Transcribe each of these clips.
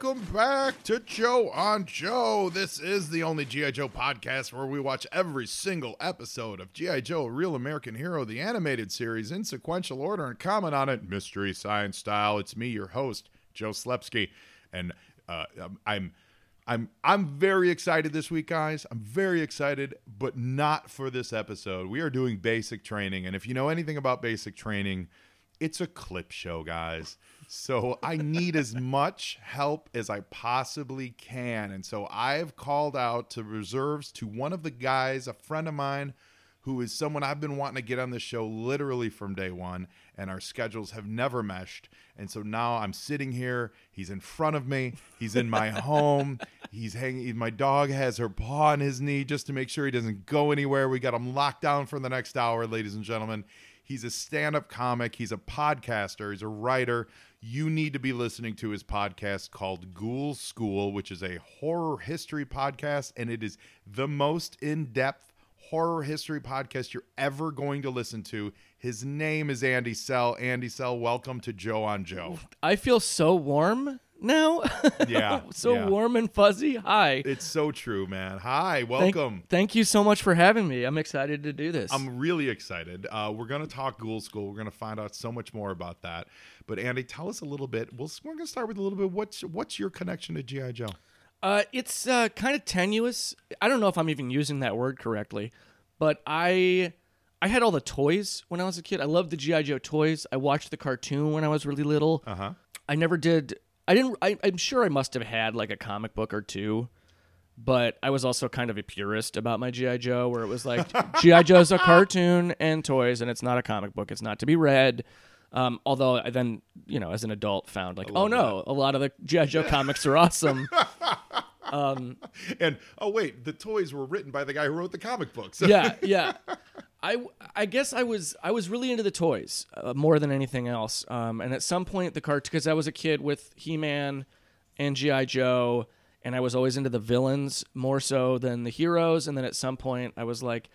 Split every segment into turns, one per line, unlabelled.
Welcome back to Joe on Joe. This is the only G.I. Joe podcast where we watch every single episode of G.I. Joe, Real American Hero, the animated series, in sequential order and comment on it mystery science style. It's me, your host, Joe Slepsky. And uh, I'm. I'm I'm very excited this week, guys. I'm very excited, but not for this episode. We are doing basic training, and if you know anything about basic training, it's a clip show, guys. So I need as much help as I possibly can. And so I've called out to reserves to one of the guys, a friend of mine, who is someone I've been wanting to get on the show literally from day one, and our schedules have never meshed. And so now I'm sitting here. He's in front of me. He's in my home. He's hanging. My dog has her paw on his knee just to make sure he doesn't go anywhere. We got him locked down for the next hour, ladies and gentlemen. He's a stand up comic. He's a podcaster. He's a writer. You need to be listening to his podcast called Ghoul School, which is a horror history podcast. And it is the most in depth horror history podcast you're ever going to listen to. His name is Andy Sell. Andy Sell, welcome to Joe on Joe.
I feel so warm now.
Yeah.
so
yeah.
warm and fuzzy. Hi.
It's so true, man. Hi,
Thank-
welcome.
Thank, you so much for having me. I'm excited to do this.
I'm really excited. Uh, we're going to talk Ghoul School. We're going to find out so much more about that. But Andy, tell us a little bit. We'll, we're going to start with a little bit. What's what's your connection to GI Joe?
Uh, it's uh, kind of tenuous. I don't know if I'm even using that word correctly, but I I had all the toys when I was a kid. I loved the GI Joe toys. I watched the cartoon when I was really little.
Uh huh.
I never did. I didn't. I, I'm sure I must have had like a comic book or two, but I was also kind of a purist about my GI Joe, where it was like GI Joe's a cartoon and toys, and it's not a comic book. It's not to be read. Um, although I then, you know, as an adult, found like, oh no, a lot of the GI Joe comics are awesome.
And oh wait, the toys were written by the guy who wrote the comic books.
yeah, yeah. I, I guess I was I was really into the toys uh, more than anything else. Um, and at some point the cartoon because I was a kid with He Man and GI Joe, and I was always into the villains more so than the heroes. And then at some point I was like,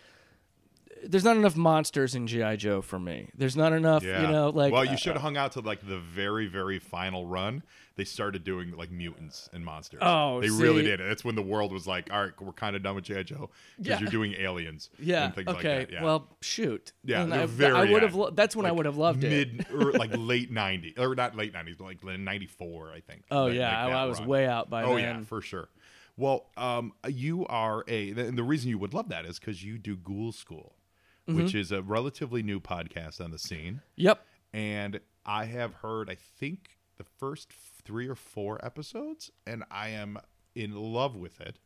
"There's not enough monsters in GI Joe for me. There's not enough,
Yeah.
you know, like
well, you
uh,
should have hung out to like the very, very final run. They started doing like mutants and monsters.
Oh,
they really
see.
did. That's when the world was like, all right, we're kind of done with GI Joe because
Yeah.
you're doing aliens.
yeah,
and things
okay.
like that. Yeah.
Well, shoot.
Yeah,
I,
very
I would have. Lo- that's when I would have loved it.
mid like late '90s or not late '90s, but like '94, I think.
Oh
Like-
yeah,
like
I, I was
run.
way out by
Oh
then.
yeah, for sure. Well, um, you are a, and the reason you would love that is because you do Ghoul School,
Mm-hmm.
which is a relatively new podcast on the scene,
Yep.
and I have heard, I think, the first three or four episodes, and I am in love with it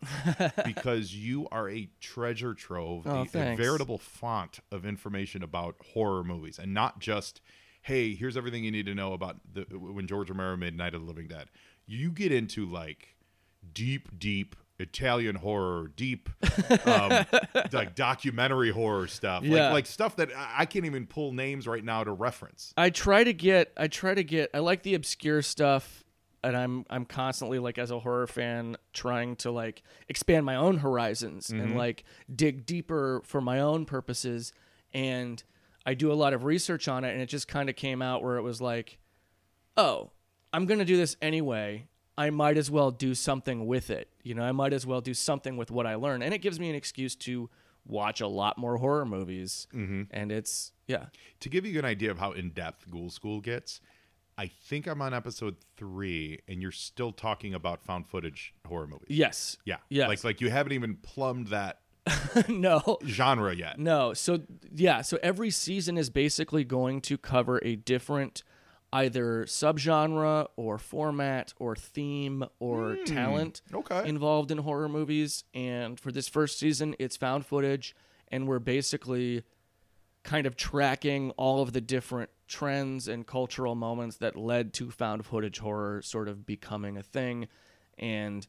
because you are a treasure trove,
Oh,
a- a, veritable font of information about horror movies, and not just, hey, here's everything you need to know about the when George Romero made Night of the Living Dead. You get into like deep, deep Italian horror, deep, um, like documentary horror stuff,
Yeah.
like like stuff that I I can't even pull names right now to reference.
I try to get I try to get I like the obscure stuff and I'm I'm constantly like as a horror fan trying to like expand my own horizons and like dig deeper for my own purposes and I do a lot of research on it and it just kind of came out where it was like oh, I'm going to do this anyway. I might as well do something with it. You know, I might as well do something with what I learn and it gives me an excuse to watch a lot more horror movies. Mm-hmm. And it's yeah.
to give you an idea of how in depth Ghoul School gets, I think I'm on episode three, and you're still talking about found footage horror movies.
Yes.
Yeah,
Yes.
Like like you haven't even plumbed that
no.
genre yet.
No. So yeah, so every season is basically going to cover a different either subgenre or format or theme or hmm. talent
okay.
involved in horror movies and for this first season it's found footage and we're basically kind of tracking all of the different trends and cultural moments that led to found footage horror sort of becoming a thing. And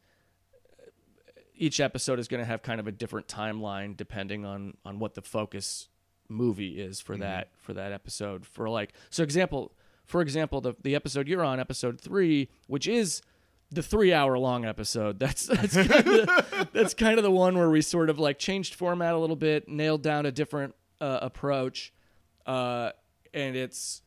each episode is going to have kind of a different timeline depending on on what the focus movie is for that for that episode. For like so example for example the the episode you're on episode 3 which is the 3 hour long episode. That's that's kind of that's kind of the one where we sort of like changed format a little bit nailed down a different uh, approach. Uh and it's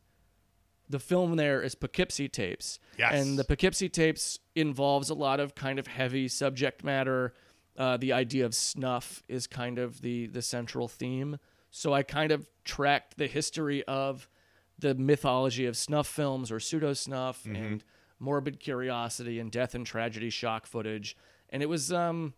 the film there is Poughkeepsie tapes.
Yes.
And the Poughkeepsie tapes involves a lot of kind of heavy subject matter. Uh, the idea of snuff is kind of the the central theme. So I kind of tracked the history of the mythology of snuff films or pseudo snuff and morbid curiosity and death and tragedy shock footage. And it was um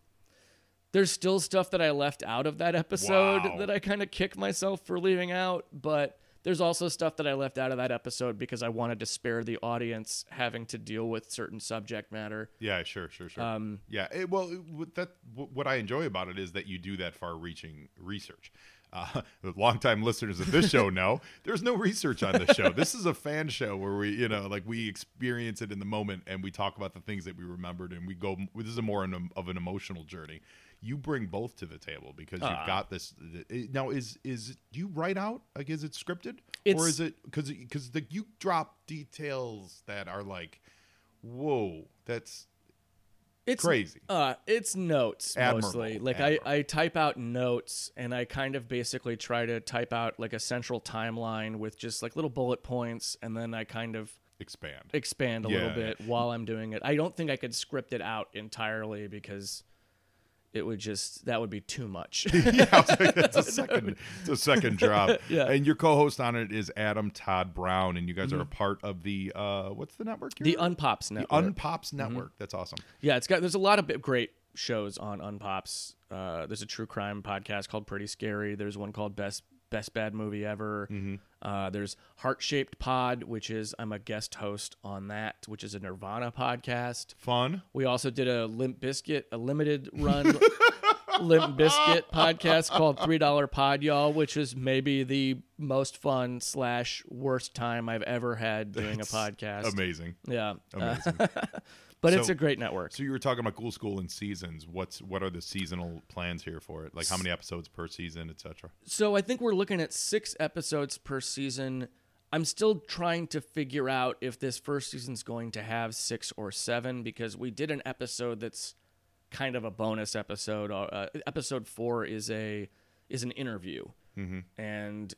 there's still stuff that I left out of that episode
Wow.
that I kind of kick myself for leaving out, but there's also stuff that I left out of that episode because I wanted to spare the audience having to deal with certain subject matter.
Yeah, sure, sure, sure.
Um,
yeah, it, well, it- what that what I enjoy about it is that you do that far-reaching research. Uh, longtime listeners of this show know there's no research on this show. This is a fan show where we, you know, like we experience it in the moment and we talk about the things that we remembered and we go. This is a more an, of an emotional journey. You bring both to the table because you've
Ah.
got this. it- Now, is is do you write out like is it scripted or is it because because the you drop details that are like, whoa, that's
It's
Crazy.
Uh, it's notes
Admirable,
mostly. Like
admirable.
I, I type out notes and I kind of basically try to type out like a central timeline with just like little bullet points and then I kind of
expand.
expand a
Yeah,
little bit while I'm doing it. I don't think I could script it out entirely because it would just that would be too much.
yeah, like, it's a second, it's a second job.
Yeah. Mm-hmm.
And your co-host on it is Adam Todd Brown, and you guys are a part of the uh, what's the network?
the? Unpops network. The.
Unpops network. That's awesome.
Yeah, it's got there's a lot of great shows on Unpops. Uh, there's a true crime podcast called Pretty Scary. There's one called Best Best Bad Movie Ever. Uh, there's Heart Shaped Pod, which is I'm a guest host on that, which is a Nirvana podcast.
Fun.
We also did a Limp Bizkit, a limited run Limp Bizkit podcast called Three Dollar Pod, y'all, which is maybe the most fun slash worst time I've ever had doing a podcast.
Amazing.
Yeah, Uh, But it's a great network.
so you were talking about Ghoul School and seasons. What's what are the seasonal plans here for it? Like how many episodes per season, etc.
So I think we're looking at six episodes per season. I'm still trying to figure out if this first season's going to have six or seven because we did an episode that's kind of a bonus episode. Uh, episode four is a is an interview, and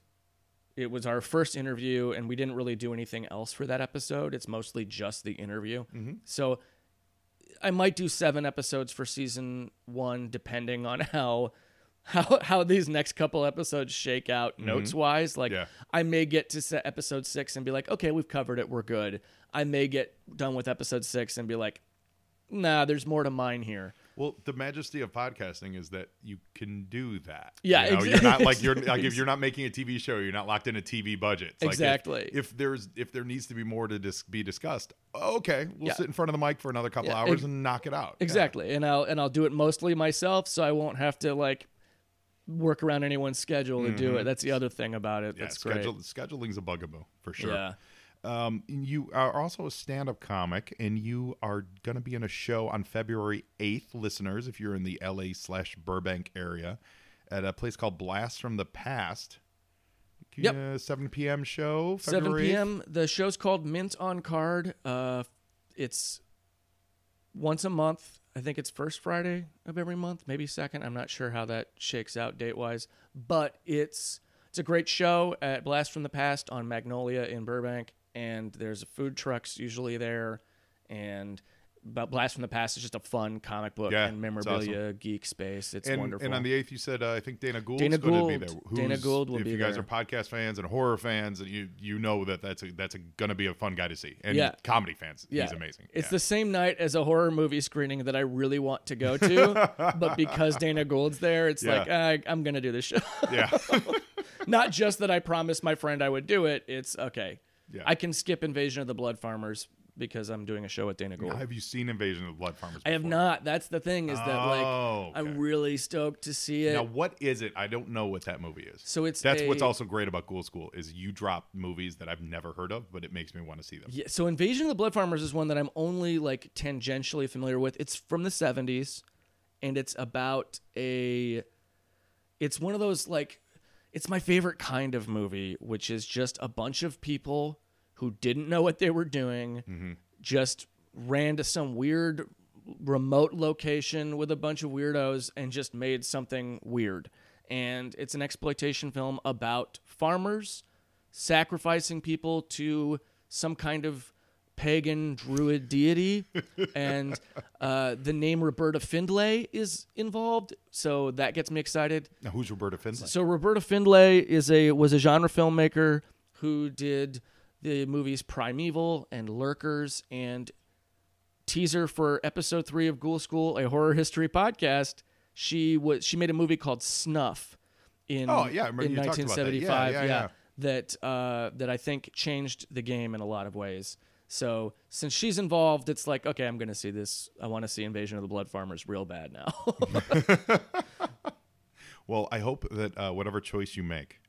it was our first interview, and we didn't really do anything else for that episode. It's mostly just the interview. Mm-hmm. So I might do seven episodes for season one, depending on how how how these next couple episodes shake out mm-hmm. notes wise. Like
Yeah.
I may get to episode six and be like, okay, we've covered it, we're good. I may get done with episode six and be like, nah, there's more to mine here.
Well, the majesty of podcasting is that you can do that.
Yeah,
you know,
ex-
you're not like you're like if you're not making a TV show, you're not locked in a TV budget. It's like if-
Exactly.
if, there's if there needs to be more to dis- be discussed, okay, we'll
Yeah.
sit in front of the mic for another couple
Yeah,
hours and knock it out. Yeah.
Exactly, and I'll and I'll do it mostly myself, so I won't have to like work around anyone's schedule to do it. That's the other thing about it.
Mm-hmm. Yeah,
That's
schedule,
great.
scheduling's a bugaboo for sure.
Yeah.
Um, you are also a stand-up comic, and you are going to be in a show on February eighth, listeners. If you're in the LA slash Burbank area, at a place called Blast from the Past.
Yep.
Uh, 7 p.m. show.
7
February 8th?
p.m. The show's called Mint on Card. Uh, it's once a month. I think it's first Friday of every month, maybe second. I'm not sure how that shakes out date wise, but it's it's a great show at Blast from the Past on Magnolia in Burbank, and there's food trucks usually there, and but Blast from the Past is just a fun comic book
Yeah,
and memorabilia geek space. It's
and,
wonderful.
and on the eighth, you said uh, I think Dana Gould.
Dana
going to be there.
Dana Gould will
if
be If
you guys
there.
are podcast fans and horror fans, and you you know that that's a, that's going to be a fun guy to see. And
Yeah.
comedy fans,
Yeah.
he's amazing.
It's
Yeah.
the same night as a horror movie screening that I really want to go to, but because Dana Gould's there, it's like I, I'm gonna do this show.
yeah.
Not just that I promised my friend I would do it. It's okay.
Yeah.
I can skip Invasion of the Blood Farmers because I'm doing a show with Dana Gould.
Have you seen Invasion of the Blood Farmers?
I have not. That's the thing is that like
Oh, okay.
I'm really stoked to see it.
Now, what is it? I don't know what that movie is.
so it's
That's
a-
what's also great about Ghoul School is you drop movies that I've never heard of, but it makes me want to see them.
Yeah, so Invasion of the Blood Farmers is one that I'm only like tangentially familiar with. It's from the 70s and it's about a it's one of those like it's my favorite kind of movie, which is just a bunch of people who didn't know what they were doing, mm-hmm. just ran to some weird remote location with a bunch of weirdos and just made something weird. And it's an exploitation film about farmers sacrificing people to some kind of pagan druid deity, and uh, the name Roberta Findlay is involved, so that gets me excited.
Now, who's Roberta Findlay?
So Roberta Findlay is a was a genre filmmaker who did the movies Prime Evil and Lurkers and teaser for episode three of Ghoul School, a horror history podcast. She was she made a movie called Snuff in
Oh, yeah, I remember
in
you talked about that. Yeah,
1975.
yeah, yeah.
that uh, that I think changed the game in a lot of ways. So since she's involved, it's like okay, I'm going to see this. I want to see Invasion of the Blood Farmers real bad now.
well, I hope that uh, whatever choice you make,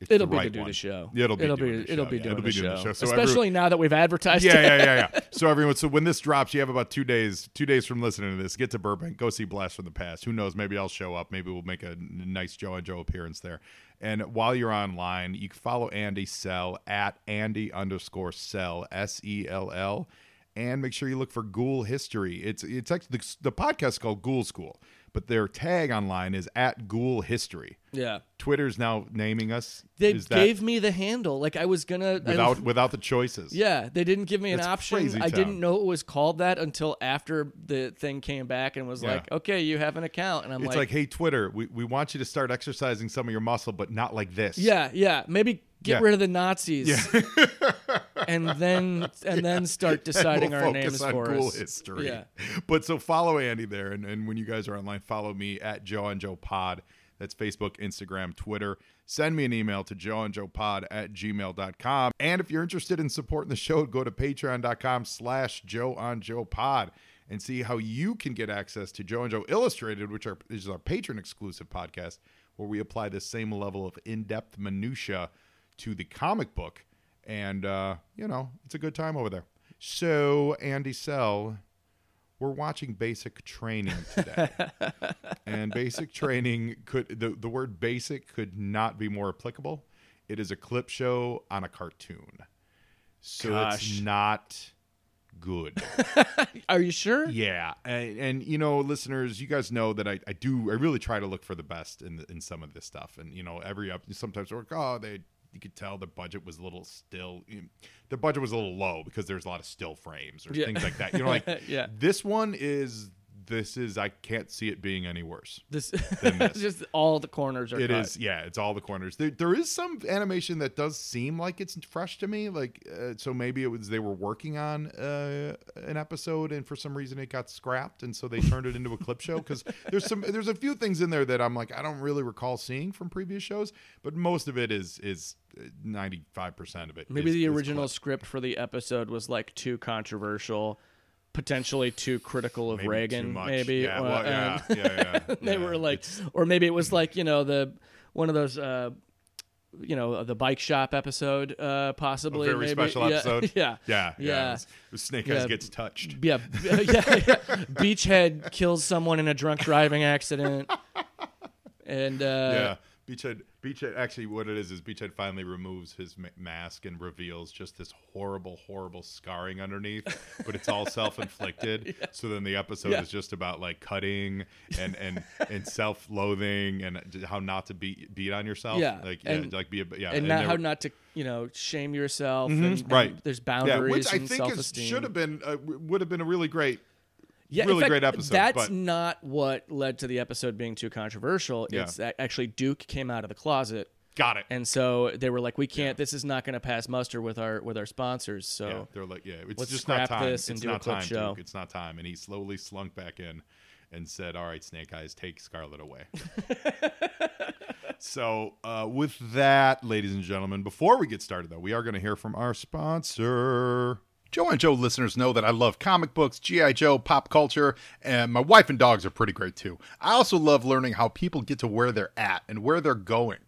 it's
It'll be
right
to do
one.
the show.
Yeah, it'll be
it'll
doing
be
the
it'll
show.
be
Yeah,
doing
it'll
the
be doing
show.
the show. So
Especially now that we've advertised.
yeah, yeah, yeah, yeah. So everyone, so when this drops, you have about two days. Two days from listening to this, get to Burbank, go see Blast from the Past. Who knows? Maybe I'll show up. Maybe we'll make a nice Joe and Joe appearance there. And while you're online, you can follow Andy Sell at Andy underscore Sell S E L L, and make sure you look for Ghoul History. It's it's actually the, the podcast is called Ghoul School, but their tag online is at Ghoul History.
Yeah.
Twitter's now naming us.
They
Is
gave me the handle. Like I was gonna I-
without without the choices.
Yeah, they didn't give me an option.
crazy
I didn't know it was called that until after the thing came back and was
Yeah.
like, "Okay, you have an account." And I'm
It's
like,
like, hey, Twitter, we, we want you to start exercising some of your muscle, but not like this.
"Yeah, yeah, maybe get
Yeah.
rid of the Nazis." and then and then start deciding
we'll
our names
on
for
cool
us.
history.
Yeah.
But so follow Andy there, and, and when you guys are online, follow me at Joe and Joe Pod. That's Facebook, Instagram, Twitter. Send me an email to Joe and Joe Pod at gmail.com. And if you're interested in supporting the show, go to patreon.com slash Joe on Joe Pod and see how you can get access to Joe and Joe Illustrated, which are, is our patron exclusive podcast, where we apply the same level of in-depth minutia to the comic book and uh, you know it's a good time over there. So Andy Sell, we're watching Basic Training today, and Basic Training could the the word basic could not be more applicable. It is a clip show on a cartoon, so
Gosh.
it's not good.
Are you sure?
Yeah, and, and you know, listeners, you guys know that I, I do I really try to look for the best in the, in some of this stuff, and you know, every up sometimes we're like, oh, they you could tell the budget was a little still, you know, the budget was a little low because there's a lot of still frames or
Yeah.
things like that. You know, like
Yeah.
this one is this is I can't see it being any worse.
This,
this.
just all the corners are
It
cut.
is, yeah. It's all the corners. There, there is some animation that does seem like it's fresh to me. Like, uh, so maybe it was they were working on uh, an episode, and for some reason it got scrapped, and so they turned it into a clip show. Because there's some, there's a few things in there that I'm like, I don't really recall seeing from previous shows, but most of it is is ninety five percent of it.
Maybe
is-
the original script for the episode was like too controversial, potentially too critical of
Maybe
Reagan. Maybe,
yeah,
uh,
well, yeah,
and
yeah, yeah.
they
yeah.
were like,
It's-
or maybe it was like you know the one of those. Uh, you know the bike shop episode, uh,
a
possibly
very
maybe.
special
Yeah,
episode.
Yeah,
yeah, yeah.
Yeah.
It was- it Snake
Yeah.
Eyes gets touched.
yeah, yeah, yeah. Beachhead kills someone in a drunk driving accident, and uh,
yeah, Beachhead. Beachhead. Actually, what it is is Beachhead finally removes his mask and reveals just this horrible, horrible scarring underneath. but it's all self-inflicted. So then the episode
Yeah.
is just about like cutting and and and self-loathing and how not to beat beat on yourself.
Yeah,
like yeah,
and-
like be a yeah,
and not, how not to you know shame yourself. and, and
Mm-hmm. right.
there's boundaries.
yeah, which I
and
think is, should have been uh, would have been a really great.
Yeah,
really
fact,
great episode,
That's
but-
not what led to the episode being too controversial.
Yeah.
It's that actually Duke came out of the closet,
Got it.
and so they were like, "We can't. This is not going to pass muster with our with our sponsors." So
Yeah, they're like, yeah, it's just not time.
this and
it's
do
not time,
show.
Duke. It's not time. And he slowly slunk back in and said, "All right, Snake Eyes, take Scarlet away." so, uh, with that, ladies and gentlemen, before we get started, though, we are going to hear from our sponsor. Joe and Joe listeners know that I love comic books, G.I. Joe, pop culture, and my wife and dogs are pretty great too. I also love learning how people get to where they're at and where they're going.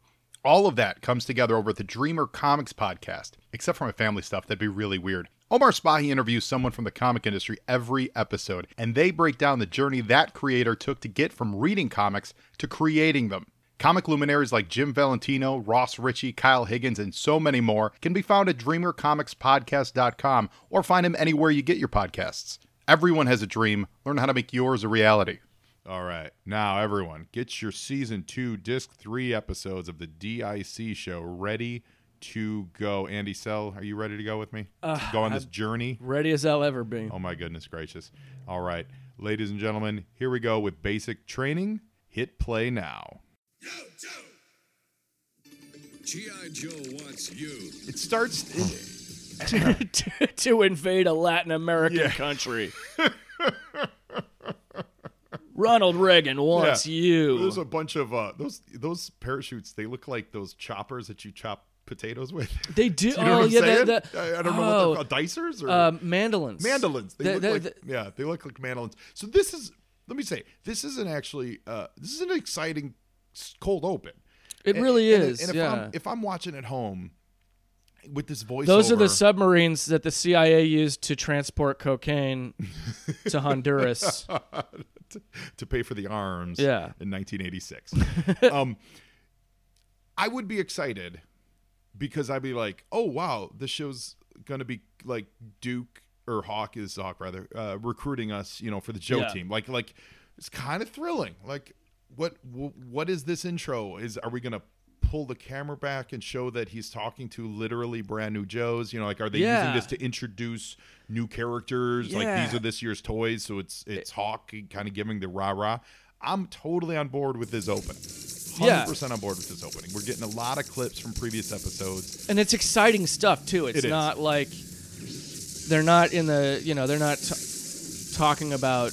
All of that comes together over at the Dreamer Comics podcast, except for my family stuff. That'd be really weird. Omar Spahi interviews someone from the comic industry every episode, and they break down the journey that creator took to get from reading comics to creating them. Comic luminaries like Jim Valentino, Ross Richie, Kyle Higgins, and so many more can be found at dreamercomicspodcast.com or find them anywhere you get your podcasts. Everyone has a dream. Learn how to make yours a reality. All right. Now, everyone, get your season two, disc three episodes of the DIC show ready to go. Andy Sell, are you ready to go with me? To go on this journey?
Ready as I'll ever be.
Oh my goodness gracious. All right. Ladies and gentlemen, here we go with basic training. Hit play now.
Yo, Joe! G.I. Joe wants you.
It starts
to, to invade a Latin American
Yeah.
country. Ronald Reagan wants
Yeah.
you.
There's a bunch of uh those those parachutes, they look like those choppers that you chop potatoes with.
they do.
you know
oh
what I'm
yeah,
saying?
the, the,
I, I don't know
oh,
what they're called. Dicers or
um, mandolins.
mandolins. They
The-
look
the-
like
the-
yeah, they look like mandolins. So this is let me say, this isn't actually uh this is an exciting s- cold open.
it
And-
really
and-
is.
And if
yeah.
I'm if I'm watching at home with this voice
Those are the submarines that the CIA used to transport cocaine to Honduras.
to, to pay for the arms
Yeah.
in 1986. um, I would be excited because I'd be like, oh, wow, this show's going to be like Duke or Hawk is Hawk rather uh, recruiting us, you know, for the Joe
Yeah.
team. Like, like it's kind of thrilling. Like, what, what is this intro? Is are we going to pull the camera back and show that he's talking to literally brand new Joes? You know, like, are they using this to introduce new characters? Like, these are this year's toys, so it's it's Hawk kind of giving the rah rah. I'm totally on board with this opening.
Yeah.
100% on board with this opening. We're getting a lot of clips from previous episodes.
and it's exciting stuff too. It's
It
not like they're not in the you know they're not t- talking about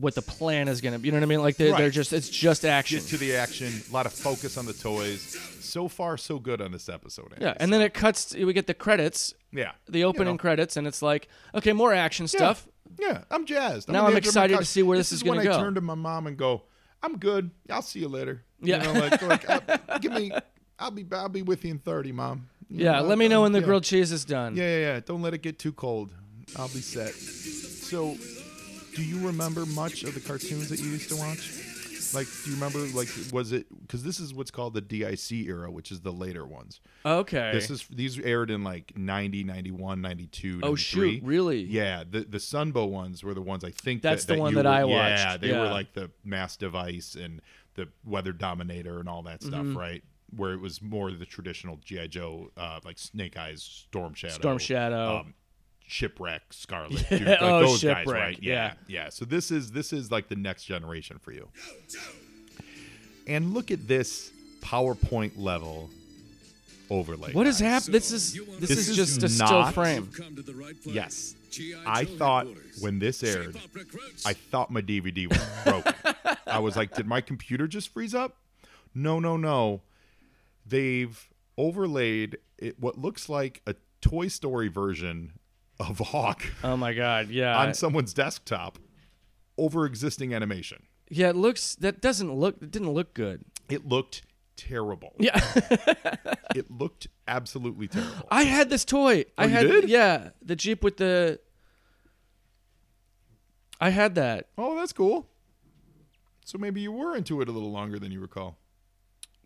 what the plan is going to be. You know what I mean? Like they, they're just it's just action.
Get to the action. A lot of focus on the toys. So far, so good on this episode. Andy.
yeah, and then it cuts. To, we get the credits,
yeah,
the opening
You know.
credits, and it's like okay, more action stuff.
Yeah, I'm jazzed.
Now I'm
of my
excited to see where this is
when
gonna go.
I
go.
turn to my mom and go, "I'm good. I'll see you later."
Yeah.
you know, like, like uh, give me. I'll be I'll be with you in thirty, mom. You
Yeah,
know,
let me know when the
yeah.
grilled cheese is done.
Yeah, yeah, yeah. Don't let it get too cold. I'll be set. So, do you remember much of the cartoons that you used to watch? Like, do you remember, like, was it, because this is what's called the DIC era, which is the later ones.
Okay.
This is, these aired in like 90, 91, 92,
oh shoot, really?
Yeah, the the Sunbow ones were the ones I think
That's
that,
the one
you
that
were-
I
Yeah,
watched.
they were like the Mass Device and the Weather Dominator and all that stuff,
Mm-hmm.
right? Where it was more the traditional GI Joe, uh, like Snake Eyes, Storm Shadow,
Storm Shadow.
um, Shipwreck, Scarlet, dude, like
Oh,
those guys,
Shipwreck,
right?
yeah.
yeah. So this is this is like the next generation for you. And look at this PowerPoint level overlay.
What is
guys.
happening? This is this,
This
is,
is
just a still
not-
frame.
Come to the right place.
Yes. I thought when this aired,
Shape up recruits.
I thought my DVD was broken. I was like, did my computer just freeze up? No, no, no. They've overlaid it, what looks like a Toy Story version of Hawk
Oh my god, yeah.
on someone's desktop over existing animation.
yeah, it looks that doesn't look it didn't look good.
It looked terrible.
Yeah.
It looked absolutely terrible.
I had this toy. Oh, I
Oh, you
had
did?
yeah, the Jeep with the I had that.
Oh, that's cool. So maybe you were into it a little longer than you recall.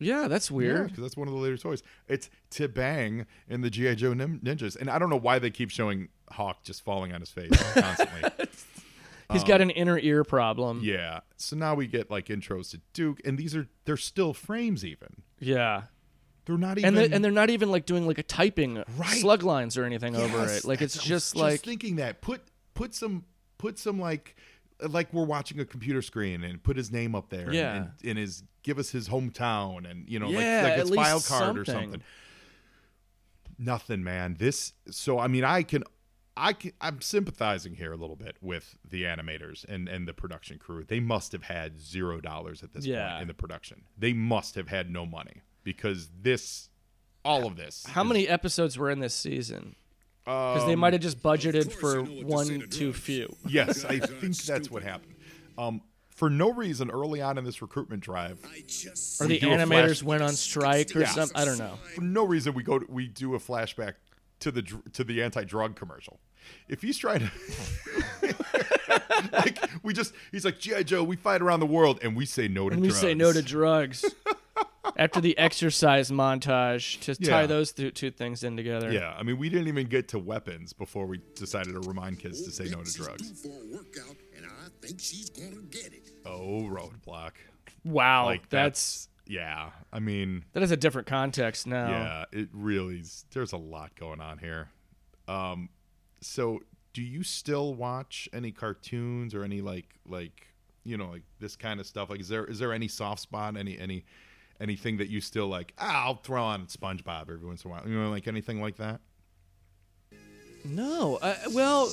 Yeah, that's weird.
because that's one of the later toys. It's T'Jbang in the GI Joe nin- ninjas, and I don't know why they keep showing Hawk just falling on his face constantly.
He's got an inner ear problem.
Um, yeah. So now we get like intros to Duke, and these are they're still frames. Even
Yeah.
they're not even.
And the, and they're not even like doing like a typing
Right.
slug lines or anything over
Yes,
it. Like it's
that's- I was
just like
thinking that put put some put some like like we're watching a computer screen and put his name up there
Yeah.
and, and his give us his hometown and you know
Yeah,
like, like his file card or
something.
something nothing man this so i mean i can i can i'm sympathizing here a little bit with the animators and and the production crew they must have had zero dollars at this
Yeah.
point in the production they must have had no money because this all of this
how
is-
many episodes were in this season? Because they
Um,
might have just budgeted for
you know what to say
one
to
too few.
Yes, I think that's what happened. Um, for no reason, early on in this recruitment drive,
Or
We
the animators
flash-
went on strike or
Yeah.
something. I don't know.
for no reason, we go to, we do a flashback to the dr- to the anti-drug commercial. If he's trying to, like, we just he's like GI Joe, we fight around the world, and we say no to
And we
drugs.
say no to drugs. After the exercise montage, to tie those th- two things in together.
Yeah, I mean, we didn't even get to weapons before we decided to remind kids to say no to drugs.
due for a workout, think she's gonna get it.
Oh, roadblock.
Wow,
Like
that's
yeah, I mean,
That is a different context now.
yeah, it really is. There's a lot going on here. Um, so do you still watch any cartoons or any like like you know like this kind of stuff? Like, is there is there any soft spot? Any any anything that you still like? Ah, I'll throw on SpongeBob every once in a while. You know, like anything like that.
No. Uh, well,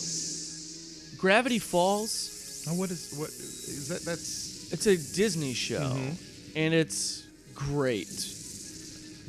Gravity Falls.
Oh, what is what is that? That's
It's a Disney show,
Mm-hmm.
and it's great.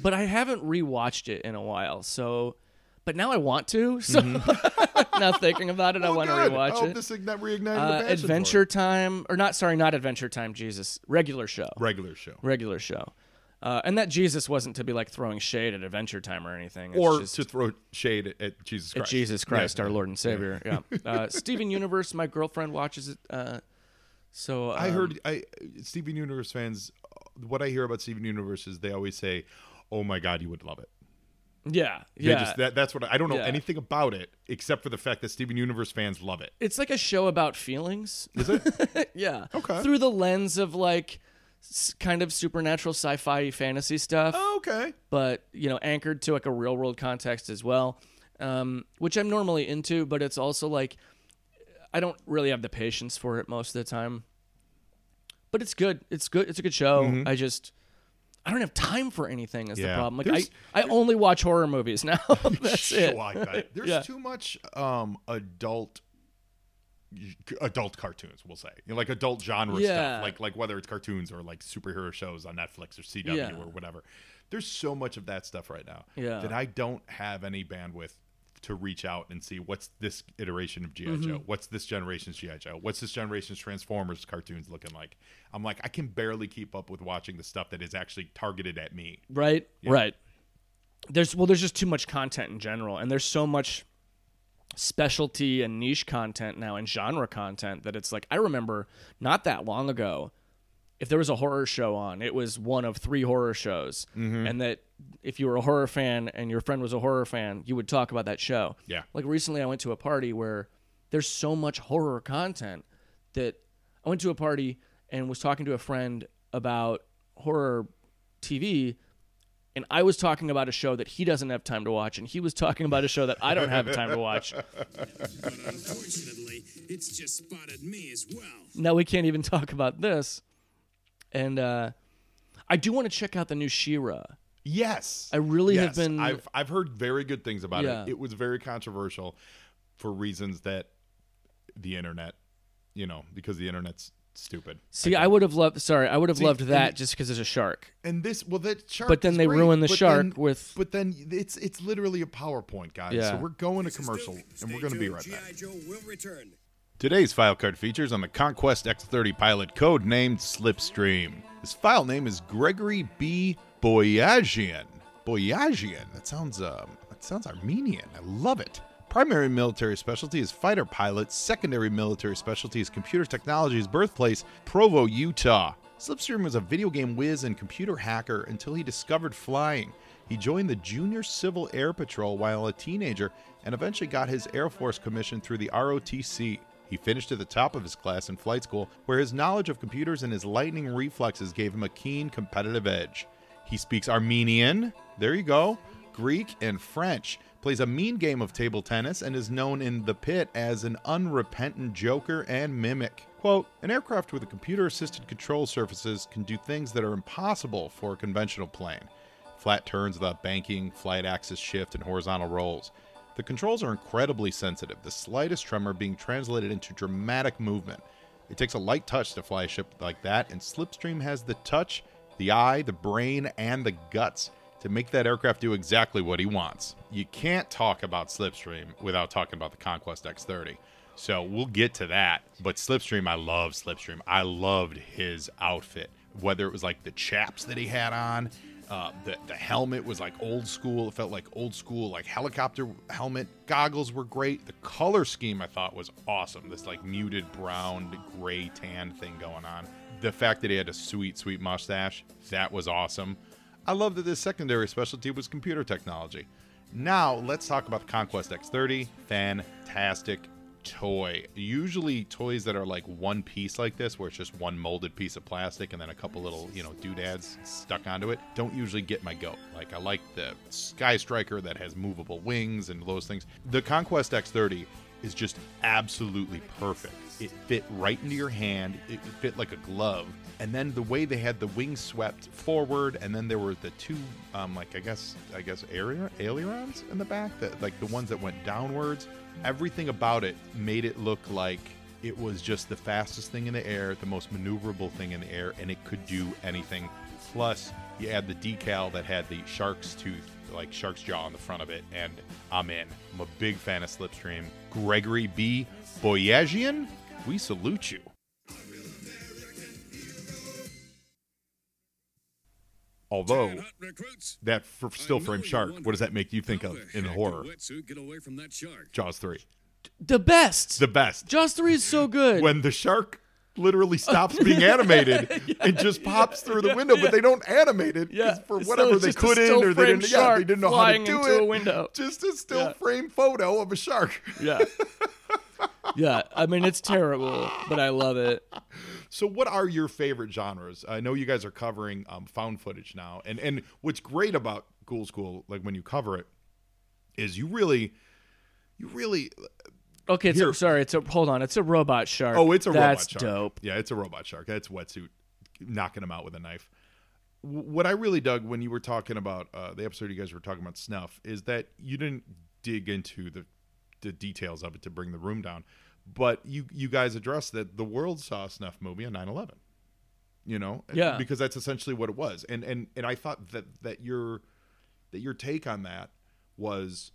But I haven't rewatched it in a while, so. But now I want to. So now thinking about it, I
Oh,
want to
good.
rewatch
I hope
it.
this igni- reignited
Uh,
passion for it.
Adventure Time, or not? Sorry, not Adventure Time. Jesus, regular show.
regular show.
Regular show. Uh, and that Jesus wasn't to be like throwing shade at Adventure Time or anything. It's
or
just
to throw shade at, at Jesus
at Jesus Christ,
Yeah.
our Lord and Savior. Yeah. Uh, Steven Universe, my girlfriend watches it. Uh, so
I
um,
heard I Steven Universe fans. What I hear about Steven Universe is they always say, "Oh my God, you would love it."
Yeah,
They
yeah.
just, that, that's what I, I don't know
Yeah.
anything about it except for the fact that Steven Universe fans love it.
it's like a show about feelings.
Is it?
yeah.
Okay.
Through the lens of like kind of supernatural sci-fi fantasy stuff.
oh, okay.
but you know anchored to like a real world context as well um, which i'm normally into but it's also like i don't really have the patience for it most of the time but it's good it's good it's a good show i just i don't have time for anything is the
Mm-hmm.
Problem like
There's-
i i only watch horror movies now that's it
Like that. There's
Yeah.
too much um, adult adult cartoons. We'll say You know, like adult genre
Yeah.
stuff, like like whether it's cartoons or like superhero shows on Netflix or CW
Yeah.
or whatever. There's so much of that stuff right now
Yeah.
that I don't have any bandwidth to reach out and see what's this iteration of GI
Mm-hmm.
Joe, what's this generation's GI Joe, what's this generation's Transformers cartoons looking like. I'm like I can barely keep up with watching the stuff that is actually targeted at me.
right right there's well there's just too much content in general and there's so much specialty and niche content now and genre content that it's like I remember not that long ago if there was a horror show on it was one of three horror shows. Mm-hmm. And that if you were a horror fan and your friend was a horror fan you would talk about that show.
Yeah.
like recently I went to a party where there's so much horror content that I went to a party and was talking to a friend about horror TV and I was talking about a show that he doesn't have time to watch and he was talking about a show that I don't have time to watch.
But unfortunately, it's just spotted me as well.
Now we can't even talk about this. And uh I do want to check out the new She-Ra.
Yes,
I really have been-
I've I've heard very good things about
Yeah.
it. It was very controversial for reasons that the internet, you know, because the internet's stupid.
See, I would have loved sorry, I would have
See,
loved that
it-
just because there's a shark.
And this, well, that shark.
But then
is
they
great,
ruin the shark
then-
with-
But then it's it's literally a PowerPoint, guys.
Yeah.
So we're going to
This is
commercial, and we're going to be
tuned.
right back.
Joe will return.
Today's file card features on the Conquest X30 pilot code named Slipstream. His file name is Gregory B. Boyajian. Boyajian. That sounds um that sounds Armenian. I love it. Primary military specialty is fighter pilot. Secondary military specialty is computer technology's birthplace, Provo, Utah. Slipstream was a video game whiz and computer hacker until he discovered flying. He joined the Junior Civil Air Patrol while a teenager and eventually got his Air Force commission through the ROTC. He finished at the top of his class in flight school, where his knowledge of computers and his lightning reflexes gave him a keen competitive edge. He speaks Armenian, there you go, Greek, and French, plays a mean game of table tennis, and is known in the pit as an unrepentant joker and mimic. Quote, an aircraft with a computer assisted control surfaces can do things that are impossible for a conventional plane flat turns without banking, flight axis shift, and horizontal rolls. The controls are incredibly sensitive, the slightest tremor being translated into dramatic movement. It takes a light touch to fly a ship like that, and Slipstream has the touch, the eye, the brain, and the guts to make that aircraft do exactly what he wants. You can't talk about Slipstream without talking about the Conquest X30. So we'll get to that. But Slipstream, I love Slipstream. I loved his outfit. Whether it was like the chaps that he had on, uh, the the helmet was like old school. It felt like old school, like helicopter helmet. Goggles were great. The color scheme I thought was awesome. This like muted brown, gray, tan thing going on. The fact that he had a sweet, sweet mustache, that was awesome. I love that this secondary specialty was computer technology. Now let's talk about the Conquest X30. Fantastic toy. Usually toys that are like one piece like this, where it's just one molded piece of plastic and then a couple little, you know, doodads stuck onto it, don't usually get my goat. Like I like the Sky Striker that has movable wings and those things. The Conquest X30 is just absolutely perfect. It fit right into your hand. It fit like a glove. And then the way they had the wings swept forward, and then there were the two, um, like I guess, I guess, ailerons in the back, that like the ones that went downwards. Everything about it made it look like it was just the fastest thing in the air, the most maneuverable thing in the air, and it could do anything. Plus, you add the decal that had the shark's tooth, like shark's jaw on the front of it, and I'm in. I'm a big fan of Slipstream. Gregory B. Boyajian, we salute you. Although that for still
I
frame shark, what does that make you think of in
heck
horror?
get away from that shark.
Jaws three,
The best.
the best.
Jaws three is so good.
when the shark literally stops being animated and just pops through the window, but they don't animate it
Yeah,
for whatever
it's
they
just a
couldn't
still
or they
frame
didn't, yeah, they didn't know how to do
into
it.
a window.
Just a still
Yeah.
frame photo of a shark.
yeah. yeah. I mean, it's terrible, but I love it.
So, what are your favorite genres? I know you guys are covering um, found footage now, and and what's great about Ghoul School, like when you cover it, is you really, you really.
Okay, it's
Here-
a, sorry. It's a hold on. It's a robot shark.
Oh, it's a
That's
robot shark.
dope.
Yeah, it's a robot shark. That's wetsuit knocking him out with a knife. W- What I really dug when you were talking about uh, the episode you guys were talking about snuff is that you didn't dig into the the details of it to bring the room down, but you you guys addressed that the world saw a snuff movie on 9/11. You know,
Yeah.
because that's essentially what it was, and and and I thought that that your that your take on that was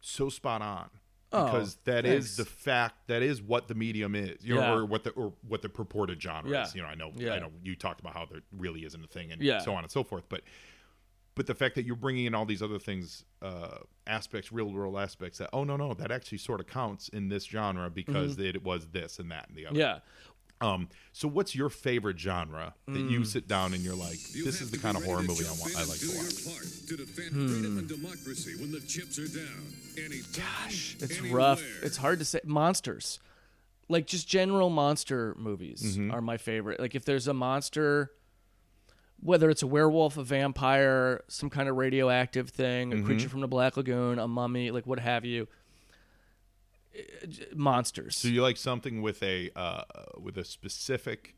so spot on
Oh,
because that is
thanks.
the fact that is what the medium is you know
Yeah.
or what the or what the purported genre
Yeah.
is you know i know
Yeah.
i know you talked about how there really isn't a thing and so on and so forth but but the fact that you're bringing in all these other things uh aspects real world aspects that oh no no that actually sort of counts in this genre because it was this and that and the other
Mm-hmm. Yeah.
um so what's your favorite genre that you
Mm.
sit down and you're like this is the kind of horror movie i want i like to watch
part to defend
Hmm.
freedom and democracy when the chips are down. Anytime,
Gosh, it's
anywhere.
rough. It's hard to say. Monsters, like just general monster movies,
Mm-hmm.
are my favorite. Like if there's a monster, whether it's a werewolf, a vampire, some kind of radioactive thing, a
Mm-hmm.
creature from the Black Lagoon, a mummy, like what have you. eh, Monsters.
So you like something with a uh, with a specific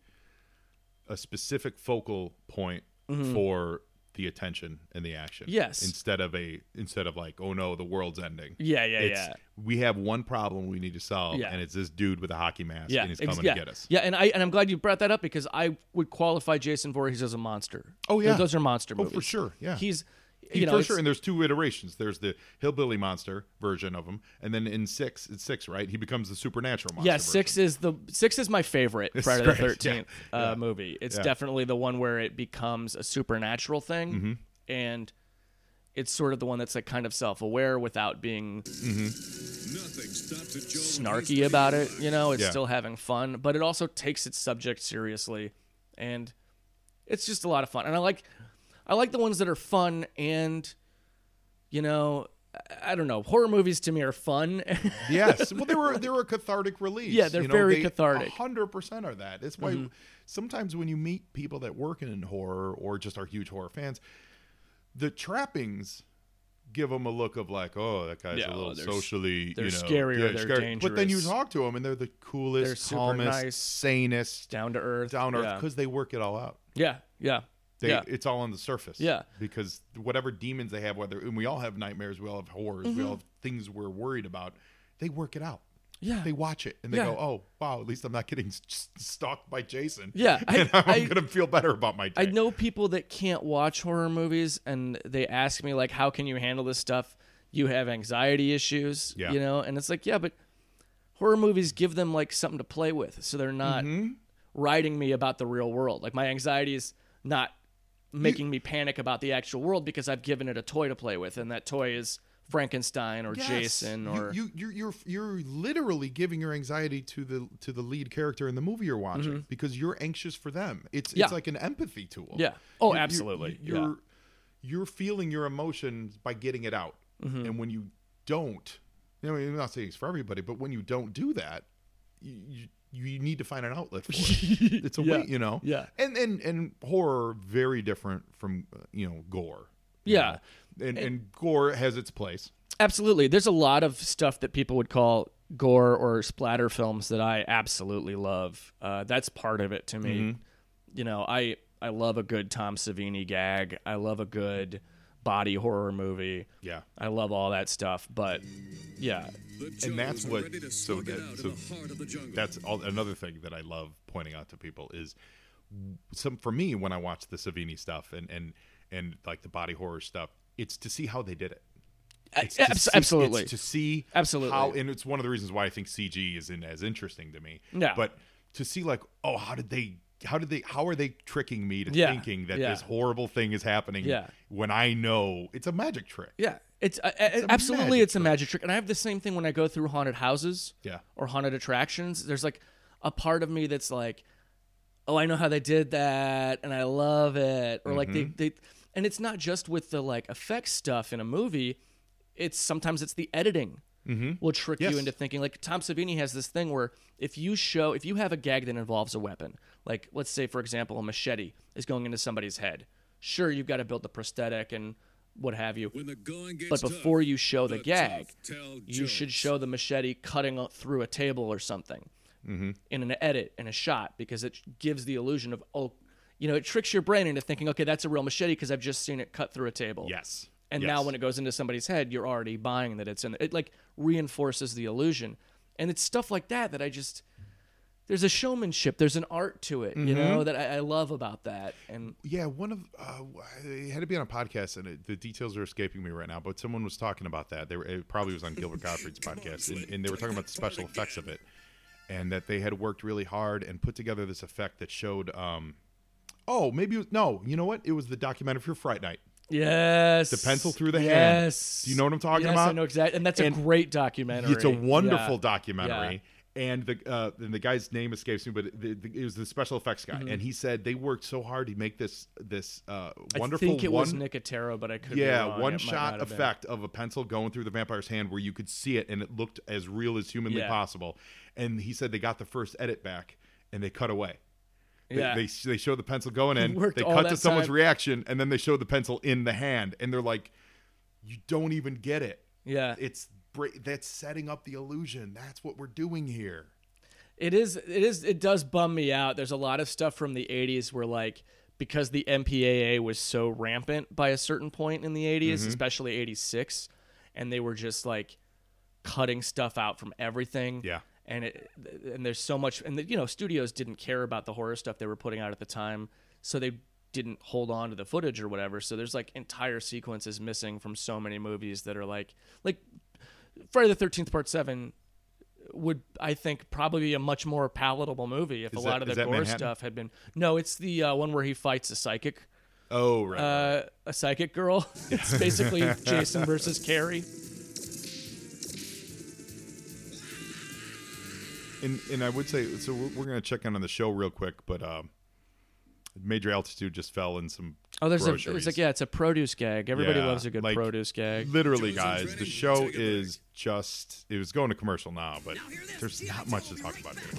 a specific focal point for the attention and the action.
Yes.
Instead of a instead of like, oh no, the world's ending.
yeah, yeah,
It's,
yeah.
We have one problem we need to solve,
Yeah.
and it's this dude with a hockey mask,
Yeah,
and he's coming
yeah.
to get us.
Yeah, and I and I'm glad you brought that up because I would qualify Jason Voorhees as a monster.
Oh, yeah.
those are monster
Oh,
movies.
for sure, yeah.
He's
He-
you know
for sure, and there's two iterations. There's the hillbilly monster version of him, and then in six, it's six, right? He becomes the supernatural monster.
Yeah, six
version.
is the six is my favorite
It's
Friday the
great, yeah,
Thirteenth
yeah.
uh, movie. It's
Yeah.
definitely the one where it becomes a supernatural thing,
Mm-hmm.
and it's sort of the one that's like kind of self-aware without being
Nothing stops a Joe and his
snarky about it. You know, it's
Yeah.
still having fun, but it also takes its subject seriously, and it's just a lot of fun. And I like, I like the ones that are fun and, you know, I- don't know. Horror movies to me are fun.
yes. Well, they were they were a cathartic release.
Yeah, they're
you know,
very
they
cathartic. Mm-hmm.
Hundred percent are that. It's why sometimes when you meet people that work in horror or just are huge horror fans, the trappings give them a look of like, oh, that guy's
Yeah,
a little
they're
socially,
they're
you know,
scary
yeah,
they're
scary. But then you talk to them and they're the
They're
coolest, calmest,
nice.
sanest,
Down to earth.
down earth
Yeah.
because they work it all out.
Yeah, yeah,
They,
yeah.
It's all on the surface.
Yeah.
Because whatever demons they have, whether and we all have nightmares, we all have horrors,
Mm-hmm.
we all have things we're worried about. They work it out.
Yeah.
They watch it and they
Yeah.
go, "Oh, wow! At least I'm not getting stalked by Jason."
Yeah, I-
and I'm gonna feel better about my day.
I know people that can't watch horror movies, and they ask me like, "How can you handle this stuff? You have anxiety issues,
Yeah.
you know?" And it's like, yeah, but horror movies give them like something to play with, so they're not
Mm-hmm.
writing me about the real world. Like my anxiety is not making me panic about the actual world because I've given it a toy to play with, and that toy is Frankenstein or
Yes.
Jason or
you, you, you're you're literally giving your anxiety to the to the lead character in the movie you're watching because you're anxious for them. It's
Mm-hmm. Yeah.
it's like an empathy tool.
Yeah. Oh,
You- you-
absolutely.
You're
Yeah.
you're feeling your emotions by getting it out,
Mm-hmm.
and when you don't, You know, I'm not saying it's for everybody, but when you don't do that, you you, need to find an outlet for it. it's a
Yeah.
way, you know.
Yeah.
And and and horror very different from uh, you know gore. you
Yeah.
know. And, and gore has its place.
Absolutely. There's a lot of stuff that people would call gore or splatter films that I absolutely love. Uh, that's part of it to me.
Mm-hmm.
You know, I I love a good Tom Savini gag. I love a good body horror movie.
Yeah.
I love all that stuff. But yeah,
And that's what- so that- so
in the heart of the jungle.
That's all, another thing that I love pointing out to people is some for me when I watch the Savini stuff and and and like the body horror stuff, it's to see how they did it. It's to
Abs-
see-
absolutely.
it's to see
Absolutely.
how, and it's one of the reasons why I think CG isn't as interesting to me.
Yeah.
but to see like, oh, how did they? How did they? How are they tricking me to
Yeah.
thinking that
Yeah.
this horrible thing is happening?
Yeah.
when I know it's a magic trick.
yeah, it's, uh, uh,
a
absolutely it's a magic trick. And I have the same thing when I go through haunted houses.
Yeah.
or haunted attractions. There's like a part of me that's like, oh, I know how they did that, and I love it. Or like they,
Mm-hmm.
they, and it's not just with the like effects stuff in a movie. It's sometimes it's the editing will trick
Yes.
you into thinking. Like Tom Savini has this thing where if you show, if you have a gag that involves a weapon, like let's say for example a machete is going into somebody's head. Sure, you've got to build the prosthetic and what have you.
when the going gets
But
tough,
before you show the,
the
gag,
tough tell
you should show the machete cutting through a table or something
Mm-hmm.
in an edit in a shot because it gives the illusion of oh, you know, it tricks your brain into thinking okay, that's a real machete because I've just seen it cut through a table.
Yes,
And
Yes.
now when it goes into somebody's head, you're already buying that it's in. It like reinforces the illusion, and it's stuff like that that I just. There's a showmanship. There's an art to it, you
Mm-hmm.
know, that I, I love about that. And
Yeah, one of uh, it had to be on a podcast, and it, the details are escaping me right now. But someone was talking about that. They were, it probably was on Gilbert Gottfried's podcast, and, and they were talking about the special effects of it, and that they had worked really hard and put together this effect that showed. Um, oh, maybe it was, no. You know what? It was the documentary for Fright Night.
Yes,
The pencil through the hand.
yes.
Do you know what I'm talking
yes,
about?
I know exactly, and that's
And
a great documentary.
It's a wonderful
Yeah.
documentary. And the uh, and the guy's name escapes me, but the, the, it was the special effects guy, and he said they worked so hard to make this this uh, wonderful
Mm-hmm. I think it
one
was Nicotero, but I could
yeah.
It
one
might
shot effect of a pencil going through the vampire's hand where you could see it and it looked as real as humanly
Yeah.
possible and he said they got the first edit back and they cut away they,
Yeah.
they, they show the pencil going in they cut to someone's
time.
reaction and then they show the pencil in the hand and they're like you don't even get it
Yeah,
it's that's setting up the illusion that's what we're doing here
It is. It is. It does bum me out. There's a lot of stuff from the '80s where, like, because the MPAA was so rampant by a certain point in the '80s,
Mm-hmm.
especially '86, and they were just like cutting stuff out from everything.
Yeah.
And it, and there's so much, and the, you know, studios didn't care about the horror stuff they were putting out at the time, so they didn't hold on to the footage or whatever. So there's like entire sequences missing from so many movies that are like, like Friday the Thirteenth Part Seven would I think probably be a much more palatable movie if
Is
a
that-
lot of the gore
Manhattan?
stuff had been. No, it's the uh, one where he fights a psychic,
oh right, right.
uh, a psychic girl. it's basically Jason versus Carrie.
And and I would say so. We're, we're going to check in on the show real quick, but um, major altitude just fell in some.
Oh, there's a. It's like yeah, it's a produce gag. Everybody
Yeah,
loves a good
like-
produce gag.
Literally, guys, the show
Take break.
is just. It was going to commercial now, but there's not much to talk about here.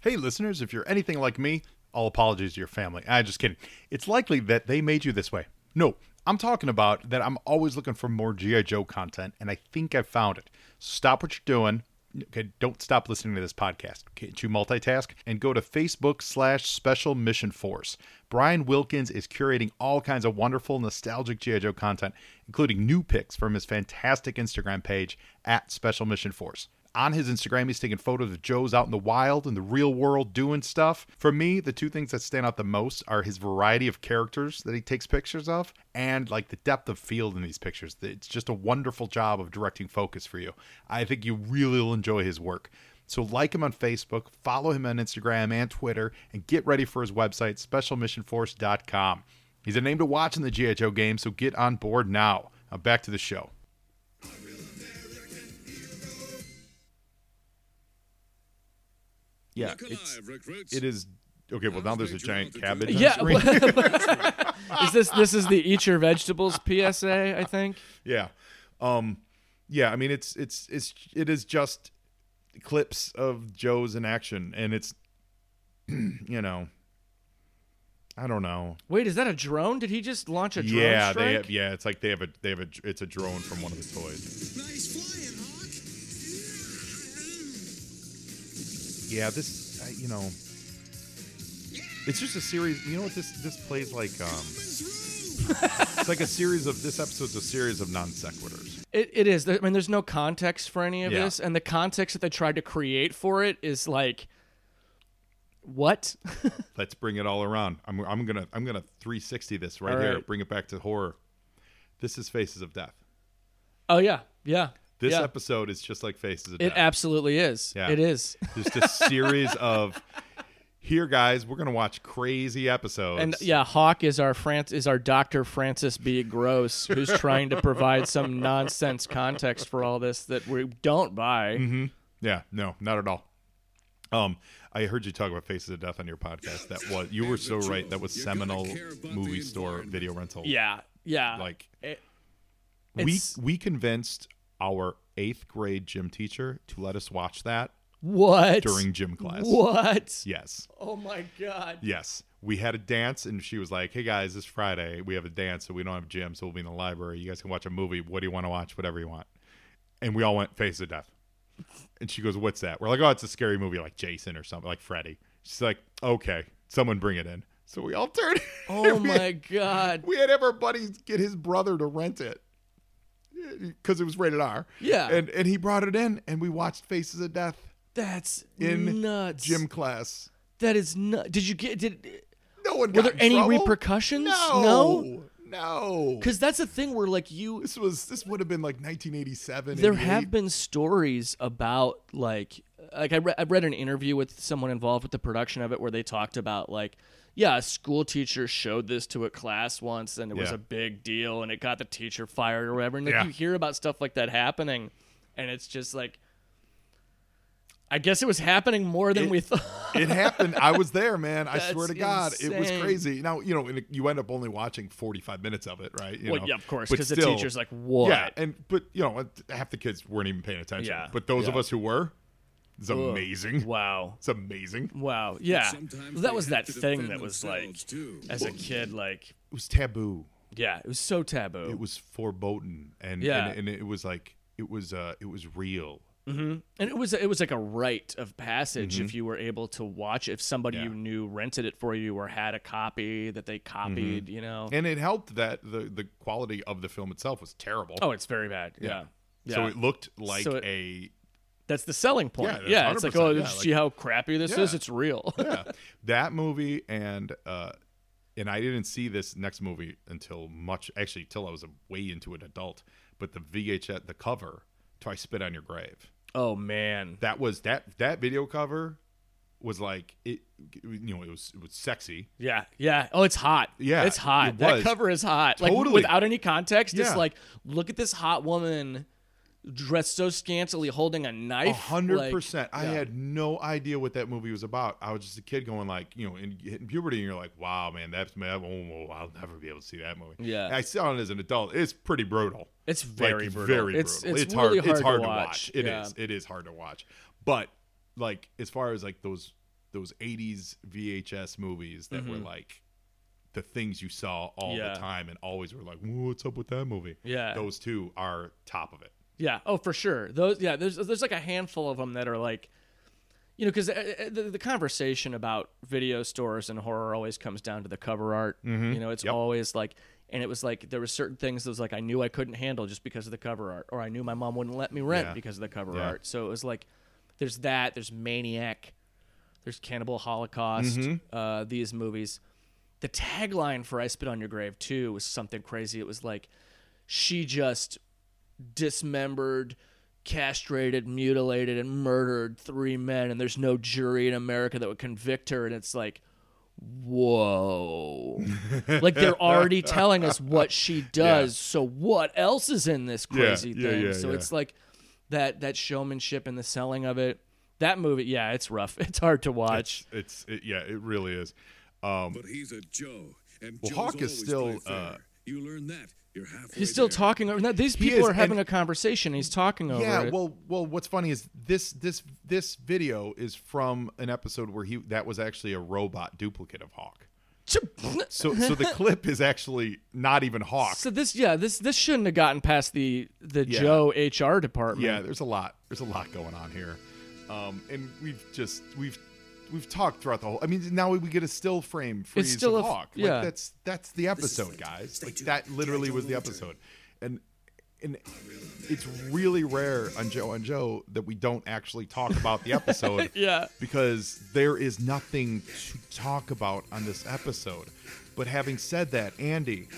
Hey, listeners, if you're anything like me, all apologies to your family. I just kidding. It's likely that they made you this way. No, I'm talking about that I'm always looking for more G.I. Joe content, and I think I found it. Stop what you're doing. Okay, don't stop listening to this podcast. Can't you multitask? And go to Facebook slash Special Mission Force. Brian Wilkins is curating all kinds of wonderful, nostalgic G.I. Joe content, including new pics from his fantastic Instagram page at Special Mission Force. On his Instagram, he's taking photos of Joe's out in the wild, in the real world, doing stuff. For me, the two things that stand out the most are his variety of characters that he takes pictures of and like the depth of field in these pictures. It's just a wonderful job of directing focus for you. I think you really will enjoy his work. So like him on Facebook, follow him on Instagram and Twitter, and get ready for his website, specialmissionforce.com. He's a name to watch in the GHO game, so get on board now. Now back to the show. Yeah, it's, it is okay. Well, now there's a giant cabbage. on
Yeah.
screen.
is this this is the eat your vegetables PSA? I think.
yeah. Um, yeah, I mean it's it's it's it is just clips of Joe's in action, and it's you know, I don't know.
Wait, is that a drone? Did he just launch a drone
yeah,
strike?
they have, yeah, it's like they have a they have a it's a drone from one of the toys. Yeah, this uh, you know, it's just a series. You know what this this plays like? Um, it's like a series of this episode's a series of non sequiturs.
It, it is. I mean, there's no context for any of
Yeah.
this, and the context that they tried to create for it is like, what?
Let's bring it all around. I'm I'm gonna I'm gonna 360 this right
All
here. Bring it back to horror. This is Faces of Death.
oh yeah, yeah.
This
yeah.
episode is just like Faces of Death.
It absolutely is.
Yeah.
It is.
just a series of here, guys. We're gonna watch crazy episodes.
And yeah, Hawk is our France is our Dr. Francis B. Gross, who's trying to provide some nonsense context for all this that we don't buy.
Mm-hmm. Yeah, no, not at all. Um, I heard you talk about Faces of Death on your podcast. That was you were so right. That was
You gotta
seminal
care about the
movie store video rental.
Yeah, yeah.
like
It-
we we convinced our eighth grade gym teacher to let us watch that
what
during gym class.
What?
Yes,
Oh my god.
yes. We had a dance, and she was like, "Hey guys, this Friday we have a dance, so we don't have gym, so we'll be in the library. You guys can watch a movie. What do you want to watch? Whatever you want." And we all went Face of Death. And she goes, "What's that?" We're like, "Oh, it's a scary movie like Jason or something, like Freddy." She's like, "Okay, someone bring it in." So we all turned.
Oh my
Had,
god.
we had everybody get his brother to rent it because it was rated R.
Yeah.
and and he brought it in, and we watched Faces of Death
That's
in
nuts.
gym class.
That is nuts. Did you get did
No one.
were there any
trouble.
repercussions?
No, no.
Cuz that's the thing where like you
This was this would have been like 1987.
there
88.
have been stories about like like I, re- I read an interview with someone involved with the production of it where they talked about like yeah a school teacher showed this to a class once and it was
Yeah.
a big deal and it got the teacher fired or whatever and like
Yeah.
you hear about stuff like that happening and it's just like I guess it was happening more than
It-
we thought.
it happened. I was there, man. I swear to
That's
God, it was crazy. Now you know, you end up only watching 45 minutes of it, right? You
well,
know?
yeah, of course, because the teacher's like, "What?"
Yeah, and but you know, half the kids weren't even paying attention.
Yeah,
But those of us who were, it's
Ugh.
amazing.
Wow.
It's amazing.
Wow. Yeah. Well, that was that thing that was like,
too.
as a kid, like,
It was taboo.
yeah, it was so taboo.
It was foreboding, and
Yeah.
and, and it was like it was uh it was real.
and it was it was like a rite of passage if you were able to watch if somebody
Mm-hmm. Yeah.
you knew rented it for you or had a copy that they copied you know
And it helped that the the quality of the film itself was terrible.
oh it's very bad yeah yeah,
So it looked like
So it-
a
that's the selling point.
Yeah,
yeah, it's like oh
yeah,
you
like-
see how crappy this is? it's real.
Yeah, that movie and uh and I didn't see this next movie until much actually till I was a way into an adult. But the VHS the cover to I Spit on Your Grave.
oh man.
That was that that video cover was like it you know it was it was sexy.
yeah yeah. Oh it's hot.
Yeah,
it's hot.
it
that cover is hot. Like
Totally.
without any context
Yeah.
like look at this hot woman dressed so scantily holding a
A
knife
hundred
like-
percent. I
yeah.
had no idea what that movie was about. I was just a kid going like, you know, in, hitting puberty, and you're like, wow, man, that's man, oh, I'll never be able to see that movie.
Yeah.
And I saw it as an adult. It's pretty brutal.
It's very
like,
brutal.
Very
It's-
brutal.
it's
hard.
really
It's
hard
hard
to
to
watch.
watch. It is.
Yeah.
It is hard to watch. But like as far as like those those '80s VHS movies that were like the things you saw all
Mm-hmm. Yeah.
the time and always were like, what's up with that movie?
Yeah.
Those two are top of it.
Yeah. Oh, for sure. Those. Yeah. There's there's like a handful of them that are like, you know, because uh, uh, the, the conversation about video stores and horror always comes down to the cover art. Mm-hmm. You know, it's
Yep.
always like, and it was like there were certain things that was like I knew I couldn't handle just because of the cover art, or I knew my mom wouldn't let me rent
Yeah.
because of the cover
Yeah.
art. So it was like, there's that. There's Maniac. There's Cannibal Holocaust. Mm-hmm. Uh, these movies. The tagline for "I Spit on Your Grave" too was something crazy. It was like, she just dismembered, castrated, mutilated, and murdered three men, and there's no jury in America that would convict her. And it's like, whoa. like they're already telling us what she does. So what else is in this crazy
yeah,
thing?
yeah,
so
yeah.
it's like that that showmanship and the selling of it. That movie, yeah, it's rough. It's hard to watch.
It's, it's it, yeah, it really is. Um,
But he's a Joe, and
Well,
Joe's
Hawk is
always
still,
fair.
uh,
you learn that You're halfway
He's still
there.
talking over. These people
is,
are having a conversation. He's talking over
Yeah,
it.
well, well, what's funny is this this this video is from an episode where he that was actually a robot duplicate of Hawk. So so the clip is actually not even Hawk.
So this, yeah, this this shouldn't have gotten past the the
Yeah.
Joe HR department.
Yeah, there's a lot. There's a lot going on here, um, and we've just we've we've talked throughout the whole. I mean, now we get a still frame freeze
still
of
a f-
Hawk.
yeah.
like, that's that's the episode, guys. Like that literally was the episode, and and it's really rare on Joe and Joe that we don't actually talk about the episode.
Yeah.
because there is nothing to talk about on this episode. But having said that, Andy,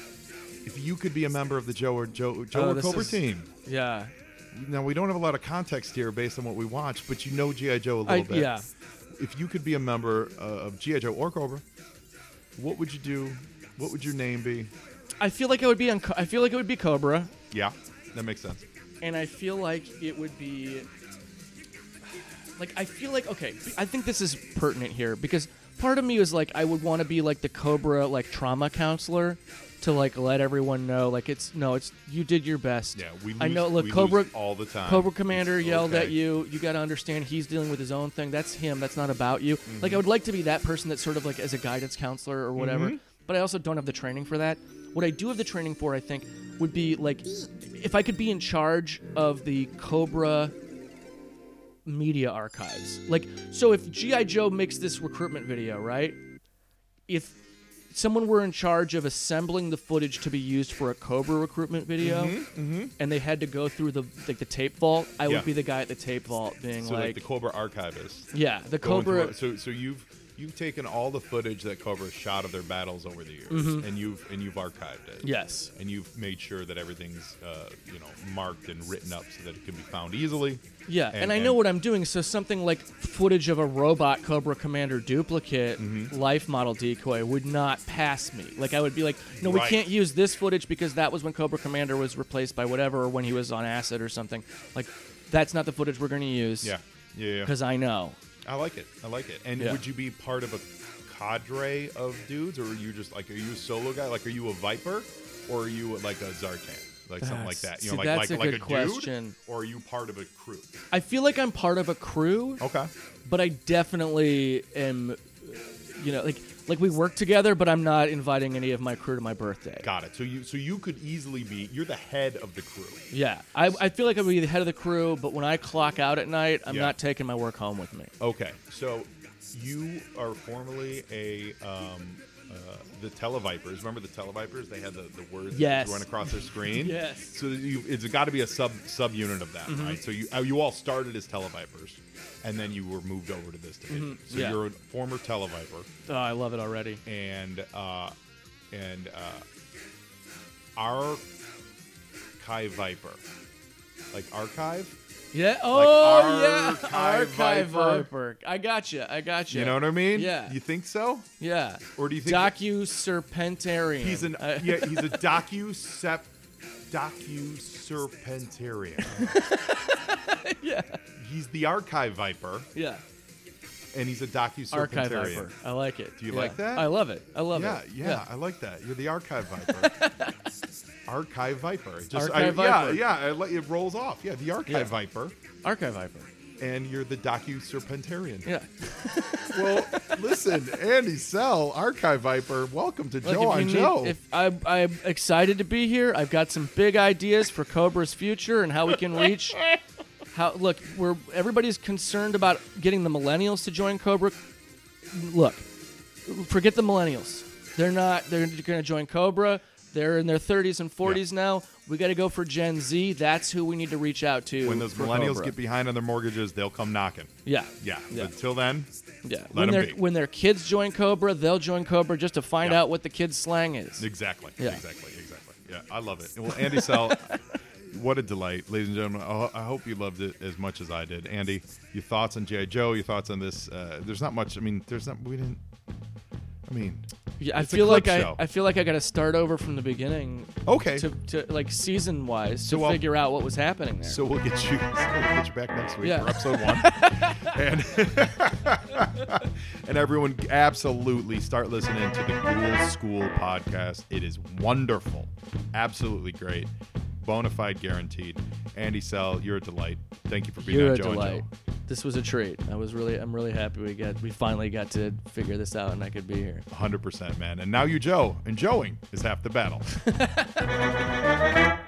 if you could be a member of the Joe or Joe Joe
Oh,
or Cobra
is-
team.
yeah.
Now we don't have a lot of context here based on what we watched, but you know GI Joe a little
I-
bit.
yeah.
If you could be a member uh, of GI Joe or Cobra, what would you do? What would your name be?
I feel like it would be on. Co- I feel like it would be Cobra,
Yeah, that makes sense.
and I feel like it would be. Like I feel like okay, I think this is pertinent here because part of me is like I would want to be like the Cobra like trauma counselor to like let everyone know like it's no it's you did your best.
Yeah, we. Lose,
I know. Look, Cobra
all the time.
Cobra Commander yelled
Okay.
at you. You got to understand he's dealing with his own thing. That's him. That's not about you.
Mm-hmm.
Like I would like to be that person that's sort of like as a guidance counselor or whatever.
Mm-hmm.
But I also don't have the training for that. What I do have the training for, I think, would be like if I could be in charge of the Cobra media archives. Like so if GI Joe makes this recruitment video, right? If someone were in charge of assembling the footage to be used for a Cobra recruitment video, and they had to go through the like the tape vault, I
Mm-hmm, Yeah.
would be the guy at the tape vault being
So like,
like,
the Cobra archivist.
yeah, the Cobra.
So so you've you've taken all the footage that Cobra shot of their battles over the years,
Mm-hmm.
and you've and you've archived it.
Yes.
And you've made sure that everything's uh, you know marked and written up so that it can be found easily.
Yeah, and,
And-
I know
and-
what I'm doing. So something like footage of a robot Cobra Commander duplicate
Mm-hmm.
life model decoy would not pass me. Like I would be like, no, we
Right.
can't use this footage because that was when Cobra Commander was replaced by whatever, or when he was on acid or something. Like that's not the footage we're going to use.
Yeah. Yeah. yeah.
because I know.
I like it. I like it. And
Yeah.
would you be part of a cadre of dudes, or are you just like, are you a solo guy? Like, are you a Viper, or are you like a Zartan? Like something like that. You
see,
know, like
that's
like
a
like
good
a
question.
or are you part of a crew?
I feel like I'm part of a crew,
Okay.
but I definitely am. You know, like like we work together, but I'm not inviting any of my crew to my birthday.
Got it. So you so you could easily be you're the head of the crew.
Yeah, I, I feel like I would be the head of the crew, but when I clock out at night, I'm
Yeah.
not taking my work home with me.
Okay. So you are formerly a um, uh, the Televipers. Remember the Televipers? They had the, the words
Yes.
run across their screen.
Yes. Mm-hmm.
So you, it's got to be a sub subunit of that, right? So you uh, you all started as Televipers, and then you were moved over to this division. So
Mm-hmm. Yeah.
you're a former Televiper,
Oh, I love it already.
and uh, and uh, Archive Viper, like archive.
Yeah. Oh,
Archive
yeah. Archive
Viper.
I got you. I got you.
You know what I mean?
Yeah.
You think so?
Yeah.
Or do you think
Docu Serpentarian.
He's an
Uh,
yeah. He's a docu sep docu serpentarian.
yeah.
He's the archive viper,
Yeah.
and he's a docu
Archive
serpentarian.
I like it.
Do you
Yeah.
like that?
I love it. I love it.
Yeah,
it.
yeah, I like that. You're the archive viper. archive viper. Just
Archive
I, yeah,
Viper.
yeah. I let it rolls off. Yeah, the archive
Yeah.
viper,
Archive Viper.
and you're the docu serpentarian.
Yeah.
Well, listen, Andy Sell, archive viper. Welcome to
Look,
Joe
if
on
need-
Joe.
If I'm, I'm excited to be here, I've got some big ideas for Cobra's future and how we can reach. How look, we're everybody's concerned about getting the millennials to join Cobra. Look, forget the millennials. They're not. They're going to join Cobra. They're in their 30s and 40s now. We got to go for Gen Z. That's who we need to reach out to.
when those millennials
Cobra.
get behind on their mortgages, they'll come knocking.
yeah,
Yeah.
Yeah.
Until then,
yeah.
Let
when their when their kids join Cobra, they'll join Cobra just to find
Yeah.
out what the kids' slang is.
Exactly.
Yeah.
Exactly. Exactly. Yeah, I love it. Well, Andy Sell, what a delight, ladies and gentlemen. I I hope you loved it as much as I did. Andy, your thoughts on GI Joe? Your thoughts on this? Uh, there's not much. I mean, there's not. We didn't. I mean,
Yeah, I feel like I. I feel like I got to start over from the beginning
okay.
to, to like season wise
So
to
I'll-
figure out what was happening there.
So we'll get you. So we'll get you back next week
Yeah.
for episode one. and And everyone, absolutely start listening to the Ghoul School podcast. It is wonderful, absolutely great, bona fide guaranteed. Andy Sell, you're a delight. Thank you for being
You're
on
a
Joe
delight.
and Joe.
This was a treat. I was really, I'm really happy we got, we finally got to figure this out, and I could be here.
100%, man. And now you, Joe, and Joeing is half the battle.